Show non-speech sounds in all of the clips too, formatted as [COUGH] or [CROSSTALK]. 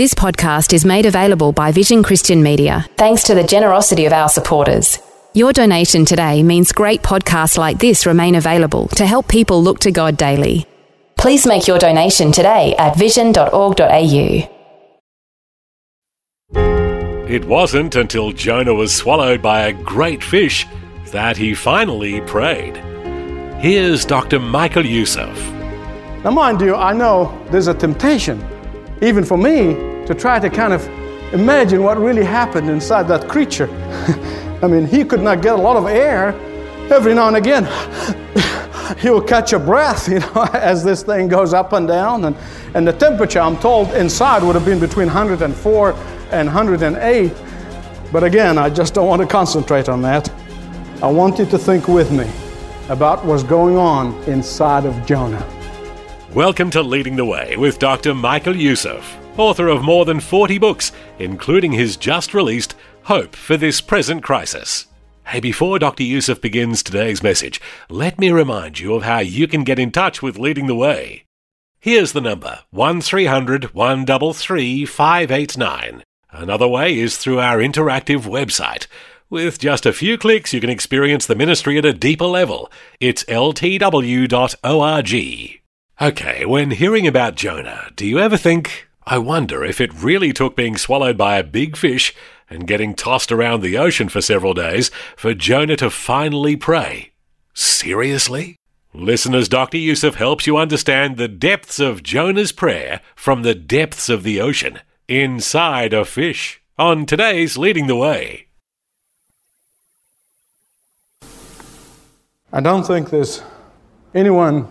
This podcast is made available by Vision Christian Media thanks to the generosity of our supporters. Your donation today means great podcasts like this remain available to help people look to God daily. Please make your donation today at vision.org.au. It wasn't until Jonah was swallowed by a great fish that he finally prayed. Here's Dr. Michael Youssef. Now, mind you, I know there's a temptation, even for me, to try to kind of imagine what really happened inside that creature. [LAUGHS] I mean, he could not get a lot of air. Every now and again, [LAUGHS] he'll catch a breath, [LAUGHS] you know, as this thing goes up and down. And, and the temperature, I'm told, inside would have been between 104 and 108. But again, I just don't want to concentrate on that. I want you to think with me about what's going on inside of Jonah. Welcome to Leading the Way with Dr. Michael Youssef, author of more than 40 books, including his just released Hope for This Present Crisis. Hey, before Dr. Youssef begins today's message, let me remind you of how you can get in touch with Leading the Way. Here's the number 1300 133 589. Another way is through our interactive website. With just a few clicks, you can experience the ministry at a deeper level. It's ltw.org. Okay, when hearing about Jonah, do you ever think, I wonder if it really took being swallowed by a big fish and getting tossed around the ocean for several days for Jonah to finally pray? Seriously? Listeners, Dr. Youssef helps you understand the depths of Jonah's prayer from the depths of the ocean, inside a fish, on today's Leading the Way. I don't think there's anyone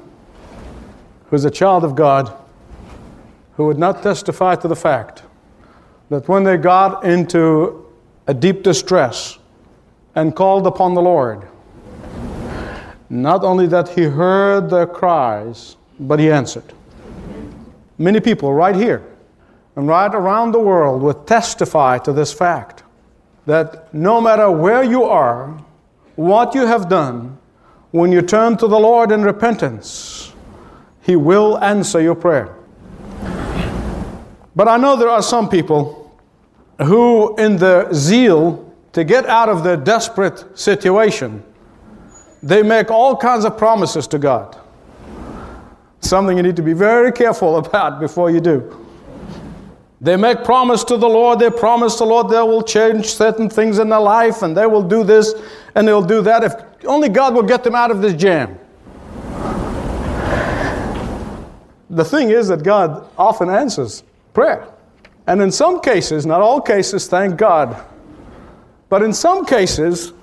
who's a child of God who would not testify to the fact that when they got into a deep distress and called upon the Lord, not only that He heard their cries, but He answered. Many people right here and right around the world would testify to this fact that no matter where you are, what you have done, when you turn to the Lord in repentance, He will answer your prayer. But I know there are some people who, in their zeal to get out of their desperate situation, they make all kinds of promises to God. Something you need to be very careful [LAUGHS] about before you do. They make promise to the Lord. They promise the Lord they will change certain things in their life and they will do this and they'll do that if only God will get them out of this jam. The thing is that God often answers prayer. And in some cases, not all cases, thank God, but in some cases,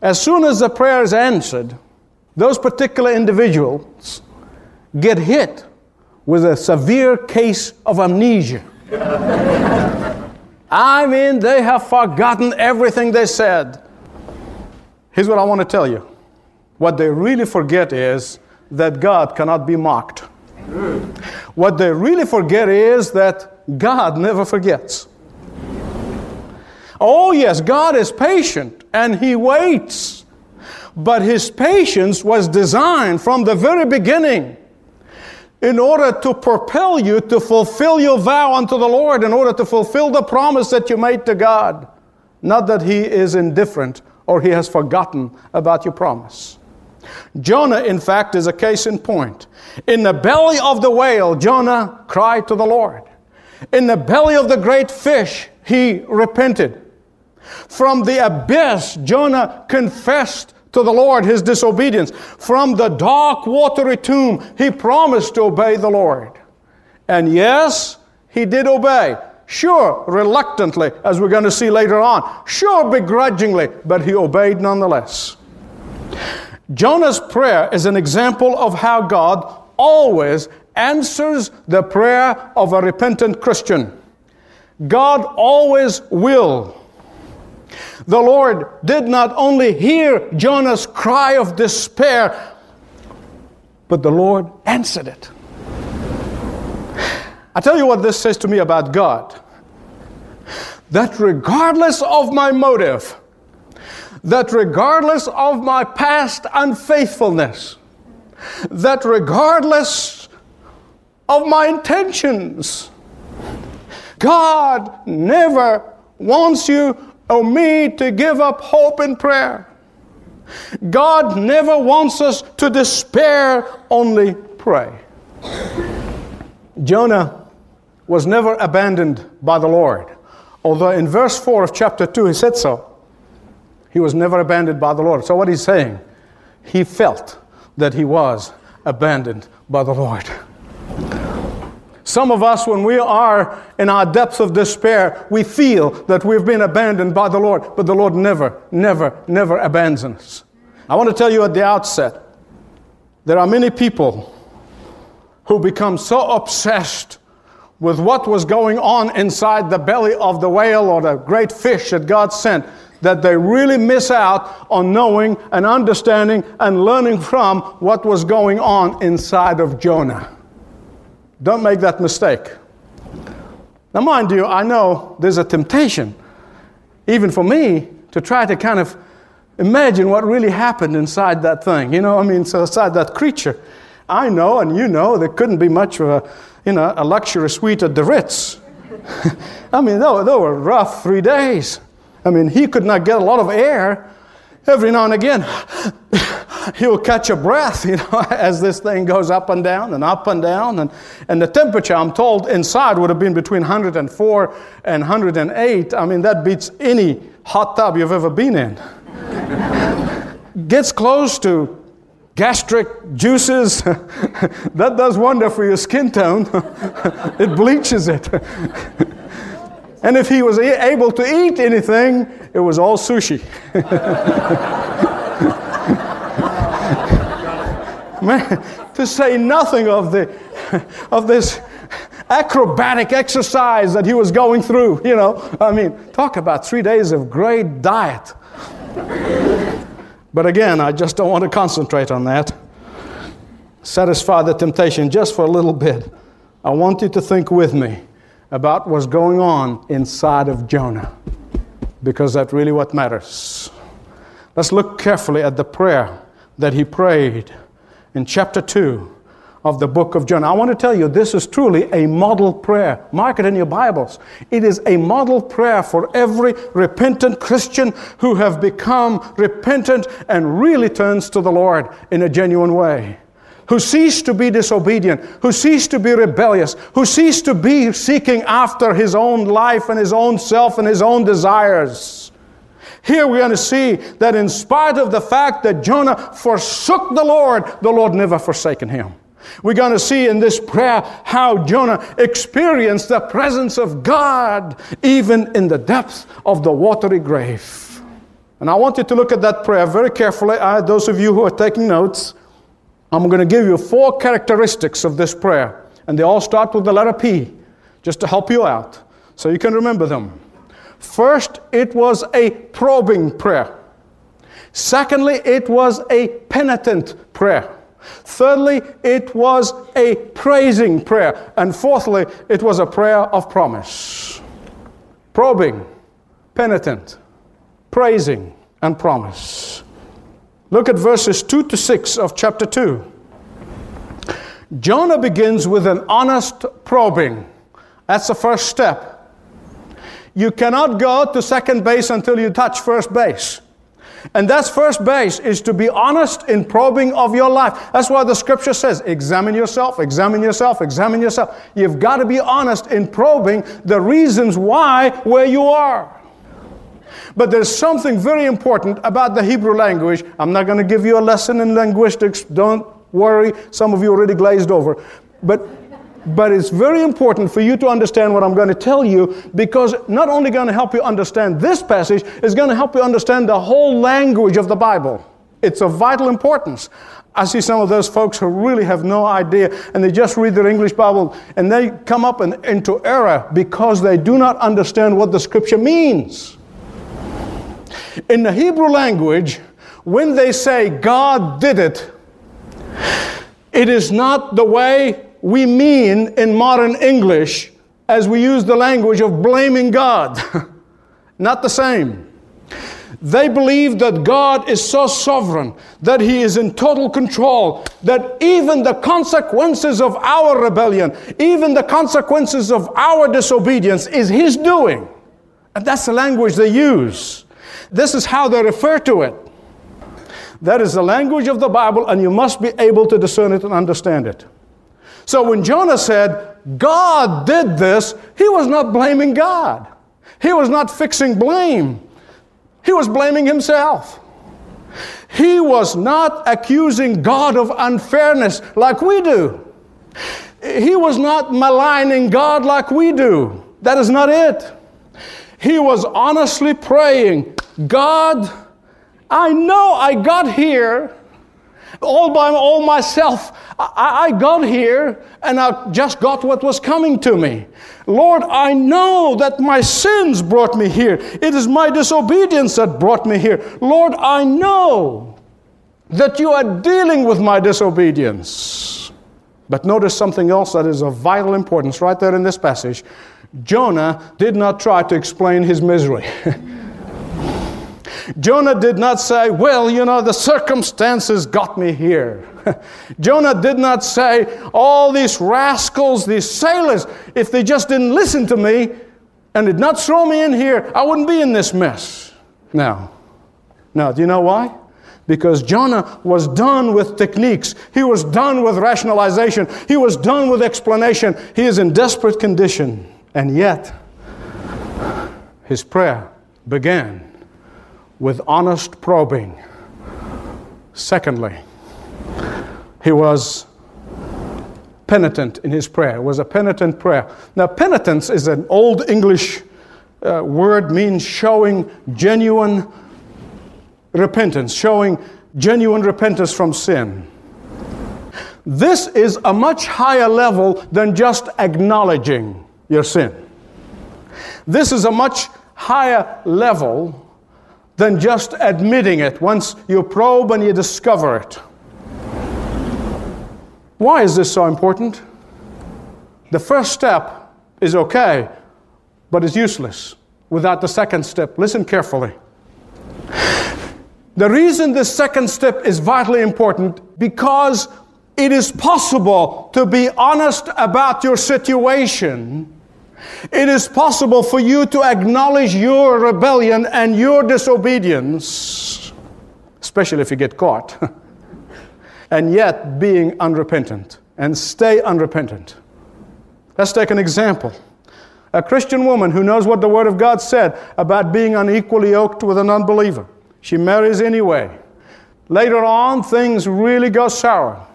as soon as the prayer is answered, those particular individuals get hit with a severe case of amnesia. [LAUGHS] I mean, they have forgotten everything they said. Here's what I want to tell you what they really forget is that God cannot be mocked. What they really forget is that God never forgets. Oh, yes, God is patient and He waits. But His patience was designed from the very beginning in order to propel you to fulfill your vow unto the Lord, in order to fulfill the promise that you made to God. Not that He is indifferent or He has forgotten about your promise. Jonah, in fact, is a case in point. In the belly of the whale, Jonah cried to the Lord. In the belly of the great fish, he repented. From the abyss, Jonah confessed to the Lord his disobedience. From the dark, watery tomb, he promised to obey the Lord. And yes, he did obey. Sure, reluctantly, as we're going to see later on. Sure, begrudgingly, but he obeyed nonetheless. Jonah's prayer is an example of how God always answers the prayer of a repentant Christian. God always will The Lord did not only hear Jonah's cry of despair, but the Lord answered it. I tell you what this says to me about God that regardless of my motive, that regardless of my past unfaithfulness, that regardless of my intentions, God never wants you or me to give up hope in prayer. God never wants us to despair, only pray. Jonah was never abandoned by the Lord. Although in verse 4 of chapter 2 he said so. He was never abandoned by the Lord. So what he's saying, he felt that he was abandoned by the Lord. Some of us, when we are in our depths of despair, we feel that we've been abandoned by the Lord, but the Lord never, never, never abandons us. I want to tell you at the outset there are many people who become so obsessed with what was going on inside the belly of the whale or the great fish that God sent that they really miss out on knowing and understanding and learning from what was going on inside of Jonah. Don't make that mistake. Now, mind you, I know there's a temptation, even for me, to try to kind of imagine what really happened inside that thing. You know, I mean, so inside that creature. I know, and you know, there couldn't be much of a, you know, a luxury suite at the Ritz. [LAUGHS] I mean, they were, they were rough three days. I mean, he could not get a lot of air. Every now and again, [LAUGHS] he'll catch a breath, you know, [LAUGHS] as this thing goes up and down and up and down. And, and the temperature, I'm told, inside would have been between 104 and 108. I mean, that beats any hot tub you've ever been in. Gets close to gastric juices. [LAUGHS] that does wonder for your skin tone. [LAUGHS] it bleaches it. [LAUGHS] and if he was able to eat anything, it was all sushi. Man, to say nothing of, the, of this acrobatic exercise that he was going through, you know. I mean, talk about three days of great diet. But again, I just don't want to concentrate on that. Satisfy the temptation just for a little bit. I want you to think with me about what's going on inside of Jonah, because that's really what matters. Let's look carefully at the prayer that he prayed in chapter 2 of the book of Jonah. I want to tell you, this is truly a model prayer. Mark it in your Bibles. It is a model prayer for every repentant Christian who have become repentant and really turns to the Lord in a genuine way. Who cease to be disobedient, who cease to be rebellious, who cease to be seeking after his own life and his own self and his own desires here we're going to see that in spite of the fact that Jonah forsook the Lord, the Lord never forsaken him. We're going to see in this prayer how Jonah experienced the presence of God even in the depths of the watery grave. And I want you to look at that prayer very carefully. Uh, those of you who are taking notes, I'm going to give you four characteristics of this prayer. And they all start with the letter P, just to help you out, so you can remember them. First, it was a probing prayer. Secondly, it was a penitent prayer. Thirdly, it was a praising prayer. And fourthly, it was a prayer of promise. Probing, penitent, praising, and promise. Look at verses 2 to 6 of chapter 2. Jonah begins with an honest probing. That's the first step. You cannot go to second base until you touch first base. And that's first base is to be honest in probing of your life. That's why the scripture says, examine yourself, examine yourself, examine yourself. You've got to be honest in probing the reasons why where you are. But there's something very important about the Hebrew language. I'm not going to give you a lesson in linguistics. Don't worry. Some of you already glazed over. But but it's very important for you to understand what I'm going to tell you because not only going to help you understand this passage, it's going to help you understand the whole language of the Bible. It's of vital importance. I see some of those folks who really have no idea and they just read their English Bible and they come up in, into error because they do not understand what the scripture means. In the Hebrew language, when they say God did it, it is not the way we mean in modern English as we use the language of blaming God. [LAUGHS] not the same. They believe that God is so sovereign, that He is in total control, that even the consequences of our rebellion, even the consequences of our disobedience is His doing. And that's the language they use. This is how they refer to it. That is the language of the Bible, and you must be able to discern it and understand it. So when Jonah said, God did this, he was not blaming God. He was not fixing blame. He was blaming himself. He was not accusing God of unfairness like we do. He was not maligning God like we do. That is not it. He was honestly praying, God, I know I got here all by all myself. I, I, got here and I just got what was coming to me. Lord, I know that my sins brought me here. It is my disobedience that brought me here. Lord, I know that you are dealing with my disobedience. But notice something else that is of vital importance right there in this passage. Jonah did not try to explain his misery. [LAUGHS] Jonah did not say, Well, you know, the circumstances got me here. [LAUGHS] Jonah did not say, All these rascals, these sailors, if they just didn't listen to me and did not throw me in here, I wouldn't be in this mess. Now, now, do you know why? Because Jonah was done with techniques. He was done with rationalization. He was done with explanation. He is in desperate condition. And yet, his prayer began with honest probing. Secondly, he was penitent in his prayer. It was a penitent prayer. Now, penitence is an old English uh, word, means showing genuine repentance, showing genuine repentance from sin. This is a much higher level than just acknowledging your sin. This is a much higher level than just admitting it once you probe and you discover it. Why is this so important? The first step is okay, but it's useless without the second step. Listen carefully. The reason the second step is vitally important because it is possible to be honest about your situation it is possible for you to acknowledge your rebellion and your disobedience, especially if you get caught, [LAUGHS] and yet being unrepentant and stay unrepentant. Let's take an example. A Christian woman who knows what the Word of God said about being unequally yoked with an unbeliever. She marries anyway. Later on, things really go sour.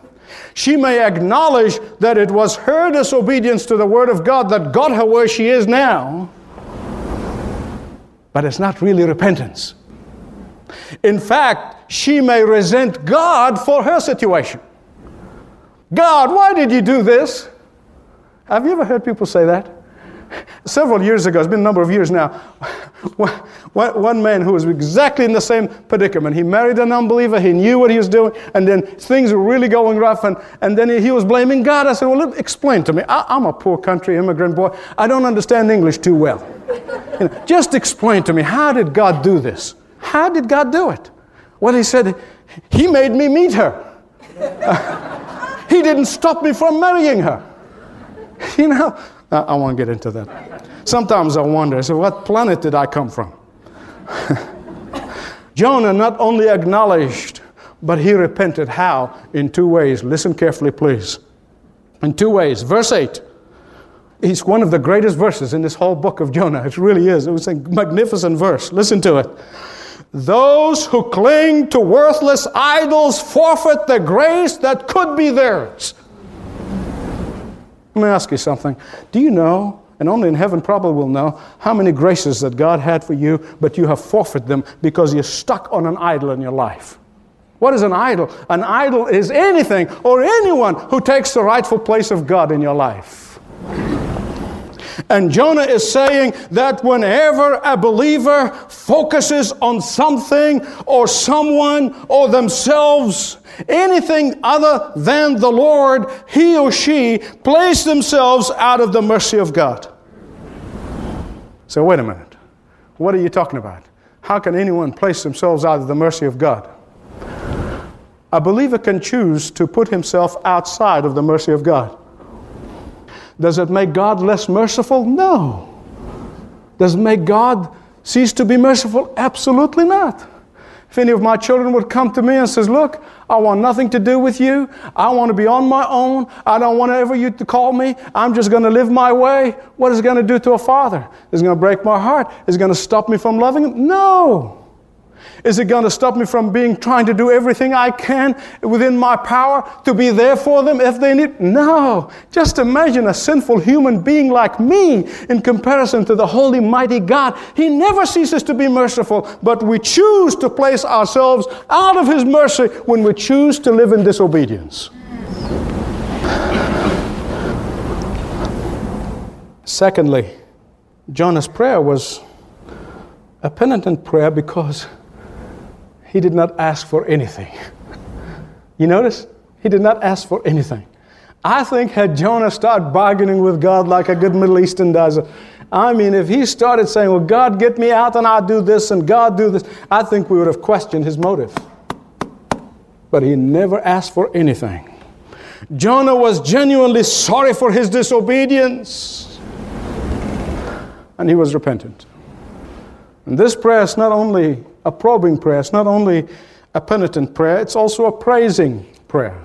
She may acknowledge that it was her disobedience to the Word of God that got her where she is now, but it's not really repentance. In fact, she may resent God for her situation. God, why did you do this? Have you ever heard people say that? Several years ago, it's been a number of years now, [LAUGHS] one man who was exactly in the same predicament. He married an unbeliever, he knew what he was doing, and then things were really going rough, and, and then he, was blaming God. I said, Well, explain to me. I, am a poor country immigrant boy. I don't understand English too well. [LAUGHS] You know, just explain to me, how did God do this? How did God do it? Well, he said, He made me meet her. Uh, [LAUGHS] he didn't stop me from marrying her. You know, I, won't get into that. Sometimes I wonder, I so what planet did I come from? [LAUGHS] Jonah not only acknowledged, but he repented. How? In two ways. Listen carefully, please. In two ways. Verse 8. It's one of the greatest verses in this whole book of Jonah. It really is. It was a magnificent verse. Listen to it. Those who cling to worthless idols forfeit the grace that could be theirs. Let me ask you something. Do you know, and only in heaven probably will know, how many graces that God had for you, but you have forfeited them because you're stuck on an idol in your life? What is an idol? An idol is anything or anyone who takes the rightful place of God in your life. And Jonah is saying that whenever a believer focuses on something or someone or themselves, anything other than the Lord, he or she place themselves out of the mercy of God. So, wait a minute. What are you talking about? How can anyone place themselves out of the mercy of God? A believer can choose to put himself outside of the mercy of God. Does it make God less merciful? No. Does it make God cease to be merciful? Absolutely not. If any of my children would come to me and says, "Look, I want nothing to do with you. I want to be on my own. I don't want ever you to call me. I'm just going to live my way." What is it going to do to a father? Is it going to break my heart? Is it going to stop me from loving him? No. Is it going to stop me from being trying to do everything I can within my power to be there for them if they need? No. Just imagine a sinful human being like me in comparison to the holy, mighty God. He never ceases to be merciful, but we choose to place ourselves out of His mercy when we choose to live in disobedience. Secondly, Jonah's prayer was a penitent prayer because he did not ask for anything. You notice? He did not ask for anything. I think had Jonah started bargaining with God like a good Middle Eastern does, I mean, if he started saying, Well, God, get me out and I'll do this and God do this, I think we would have questioned his motive. But he never asked for anything. Jonah was genuinely sorry for his disobedience, and he was repentant. And this prayer is not only a probing prayer. It's not only a penitent prayer, it's also a praising prayer.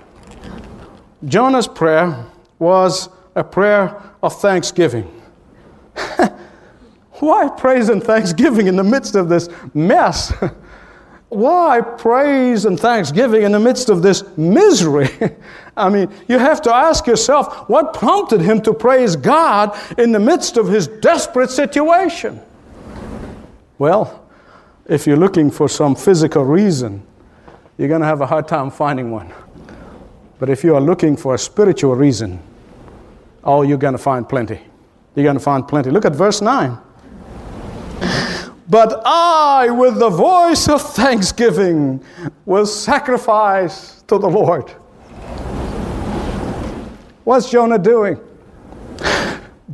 Jonah's prayer was a prayer of thanksgiving. [LAUGHS] Why praise and thanksgiving in the midst of this mess? [LAUGHS] Why praise and thanksgiving in the midst of this misery? [LAUGHS] I mean, you have to ask yourself what prompted him to praise God in the midst of his desperate situation? Well, if you're looking for some physical reason, you're going to have a hard time finding one. But if you are looking for a spiritual reason, oh, you're going to find plenty. You're going to find plenty. Look at verse 9. But I, with the voice of thanksgiving, will sacrifice to the Lord. What's Jonah doing?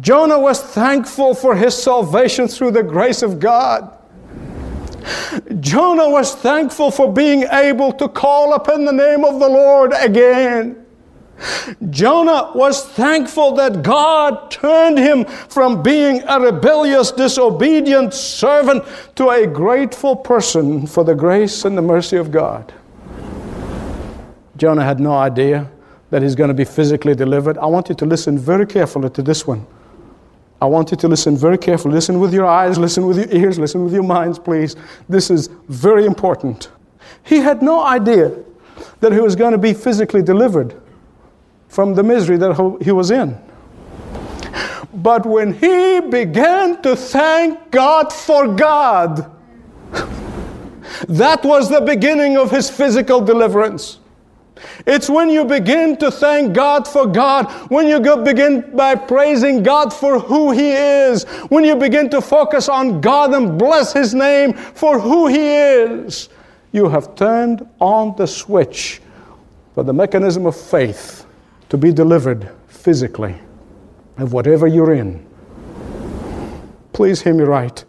Jonah was thankful for his salvation through the grace of God. Jonah was thankful for being able to call upon the name of the Lord again. Jonah was thankful that God turned him from being a rebellious, disobedient servant to a grateful person for the grace and the mercy of God. Jonah had no idea that he's going to be physically delivered. I want you to listen very carefully to this one. I want you to listen very carefully. Listen with your eyes, listen with your ears, listen with your minds, please. This is very important. He had no idea that he was going to be physically delivered from the misery that he was in. But when he began to thank God for God, that was the beginning of his physical deliverance. It's when you begin to thank God for God, when you begin by praising God for who He is, when you begin to focus on God and bless His name for who He is, you have turned on the switch for the mechanism of faith to be delivered physically of whatever you're in. Please hear me right.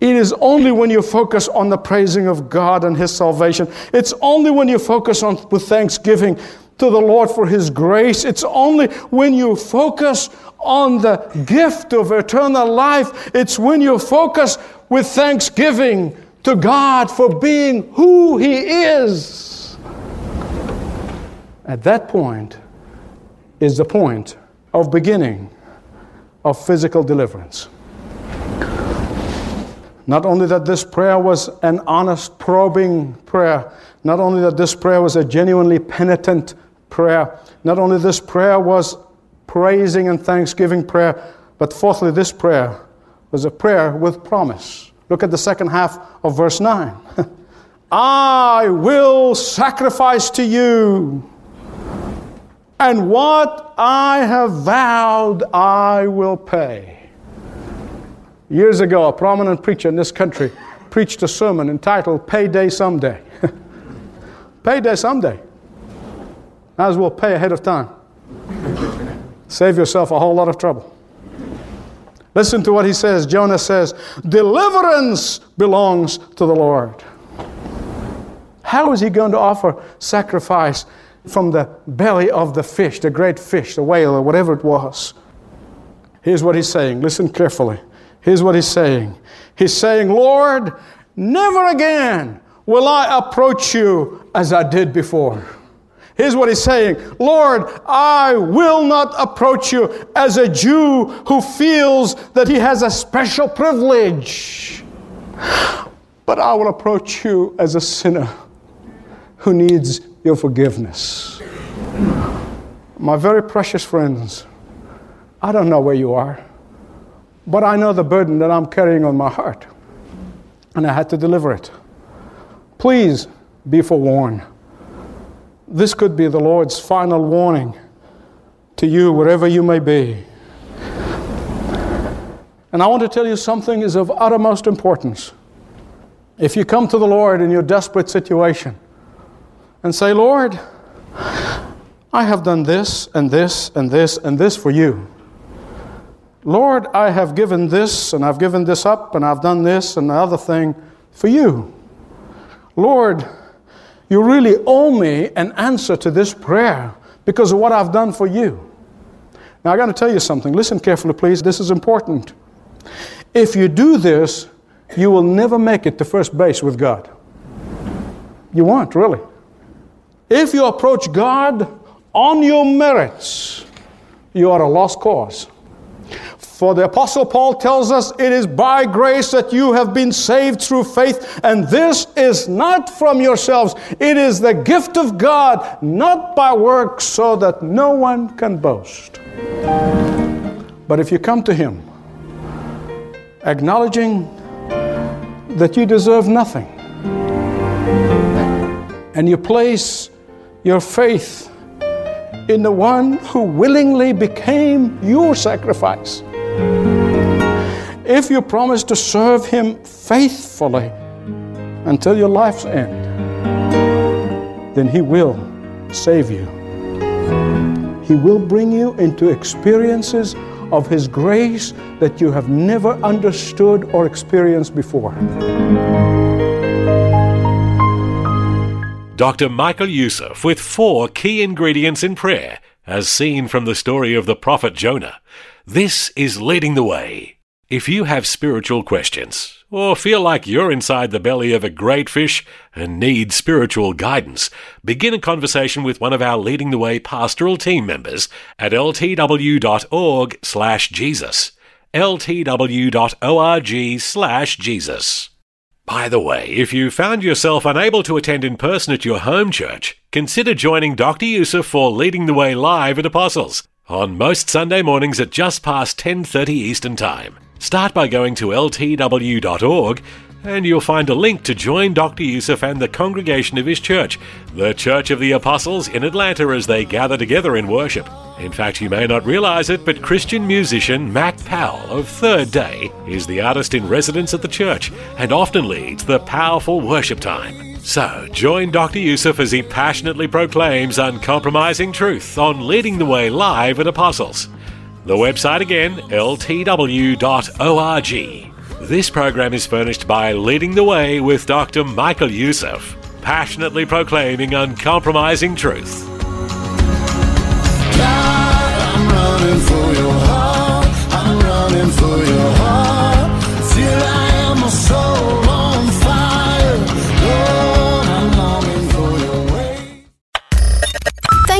It is only when you focus on the praising of God and His salvation. It's only when you focus on with thanksgiving to the Lord for His grace. It's only when you focus on the gift of eternal life. It's when you focus with thanksgiving to God for being who He is. At that point is the point of beginning of physical deliverance. Not only that this prayer was an honest, probing prayer, not only that this prayer was a genuinely penitent prayer, not only this prayer was praising and thanksgiving prayer, but fourthly, this prayer was a prayer with promise. Look at the second half of verse 9. [LAUGHS] I will sacrifice to you. and what I have vowed I will pay. Years ago, a prominent preacher in this country preached a sermon entitled Payday Someday. [LAUGHS] Payday Someday. Might as well pay ahead of time. Save yourself a whole lot of trouble. Listen to what he says. Jonah says, Deliverance belongs to the Lord. How is he going to offer sacrifice from the belly of the fish, the great fish, the whale, or whatever it was? Here's what he's saying. Listen carefully. Here's what he's saying. He's saying, Lord, never again will I approach you as I did before. Here's what he's saying Lord, I will not approach you as a Jew who feels that he has a special privilege, but I will approach you as a sinner who needs your forgiveness. My very precious friends, I don't know where you are, but I know the burden that I'm carrying on my heart, and I had to deliver it. Please be forewarned. This could be the Lord's final warning to you, wherever you may be. And I want to tell you something is of uttermost importance. If you come to the Lord in your desperate situation and say, Lord, I have done this and this and this and this for you. Lord, I have given this and I've given this up and I've done this and the other thing for you. Lord, you really owe me an answer to this prayer because of what I've done for you. Now, I got to tell you something. Listen carefully, please. This is important. If you do this, you will never make it to first base with God. You won't, really. If you approach God on your merits, you are a lost cause. For the Apostle Paul tells us it is by grace that you have been saved through faith, and this is not from yourselves. It is the gift of God, not by works, so that no one can boast. But if you come to Him, acknowledging that you deserve nothing, and you place your faith in the one who willingly became your sacrifice if you promise to serve Him faithfully until your life's end, then He will save you. He will bring you into experiences of His grace that you have never understood or experienced before. Dr. Michael Youssef with four key ingredients in prayer, as seen from the story of the prophet Jonah. This is Leading the Way. If you have spiritual questions, or feel like you're inside the belly of a great fish and need spiritual guidance, begin a conversation with one of our Leading the Way pastoral team members at ltw.org slash Jesus. ltw.org slash Jesus. By the way, if you found yourself unable to attend in person at your home church, consider joining Dr. Youssef for Leading the Way live at Apostles on most Sunday mornings at just past 10:30 Eastern Time. Start by going to ltw.org and you'll find a link to join Dr. Youssef and the congregation of his church, the Church of the Apostles in Atlanta, as they gather together in worship. In fact, you may not realize it, but Christian musician Mac Powell of Third Day is the artist in residence at the church and often leads the powerful worship time. So, join Dr. Youssef as he passionately proclaims uncompromising truth on Leading the Way live at Apostles. The website again, ltw.org. This program is furnished by Leading the Way with Dr. Michael Youssef, passionately proclaiming uncompromising truth. God,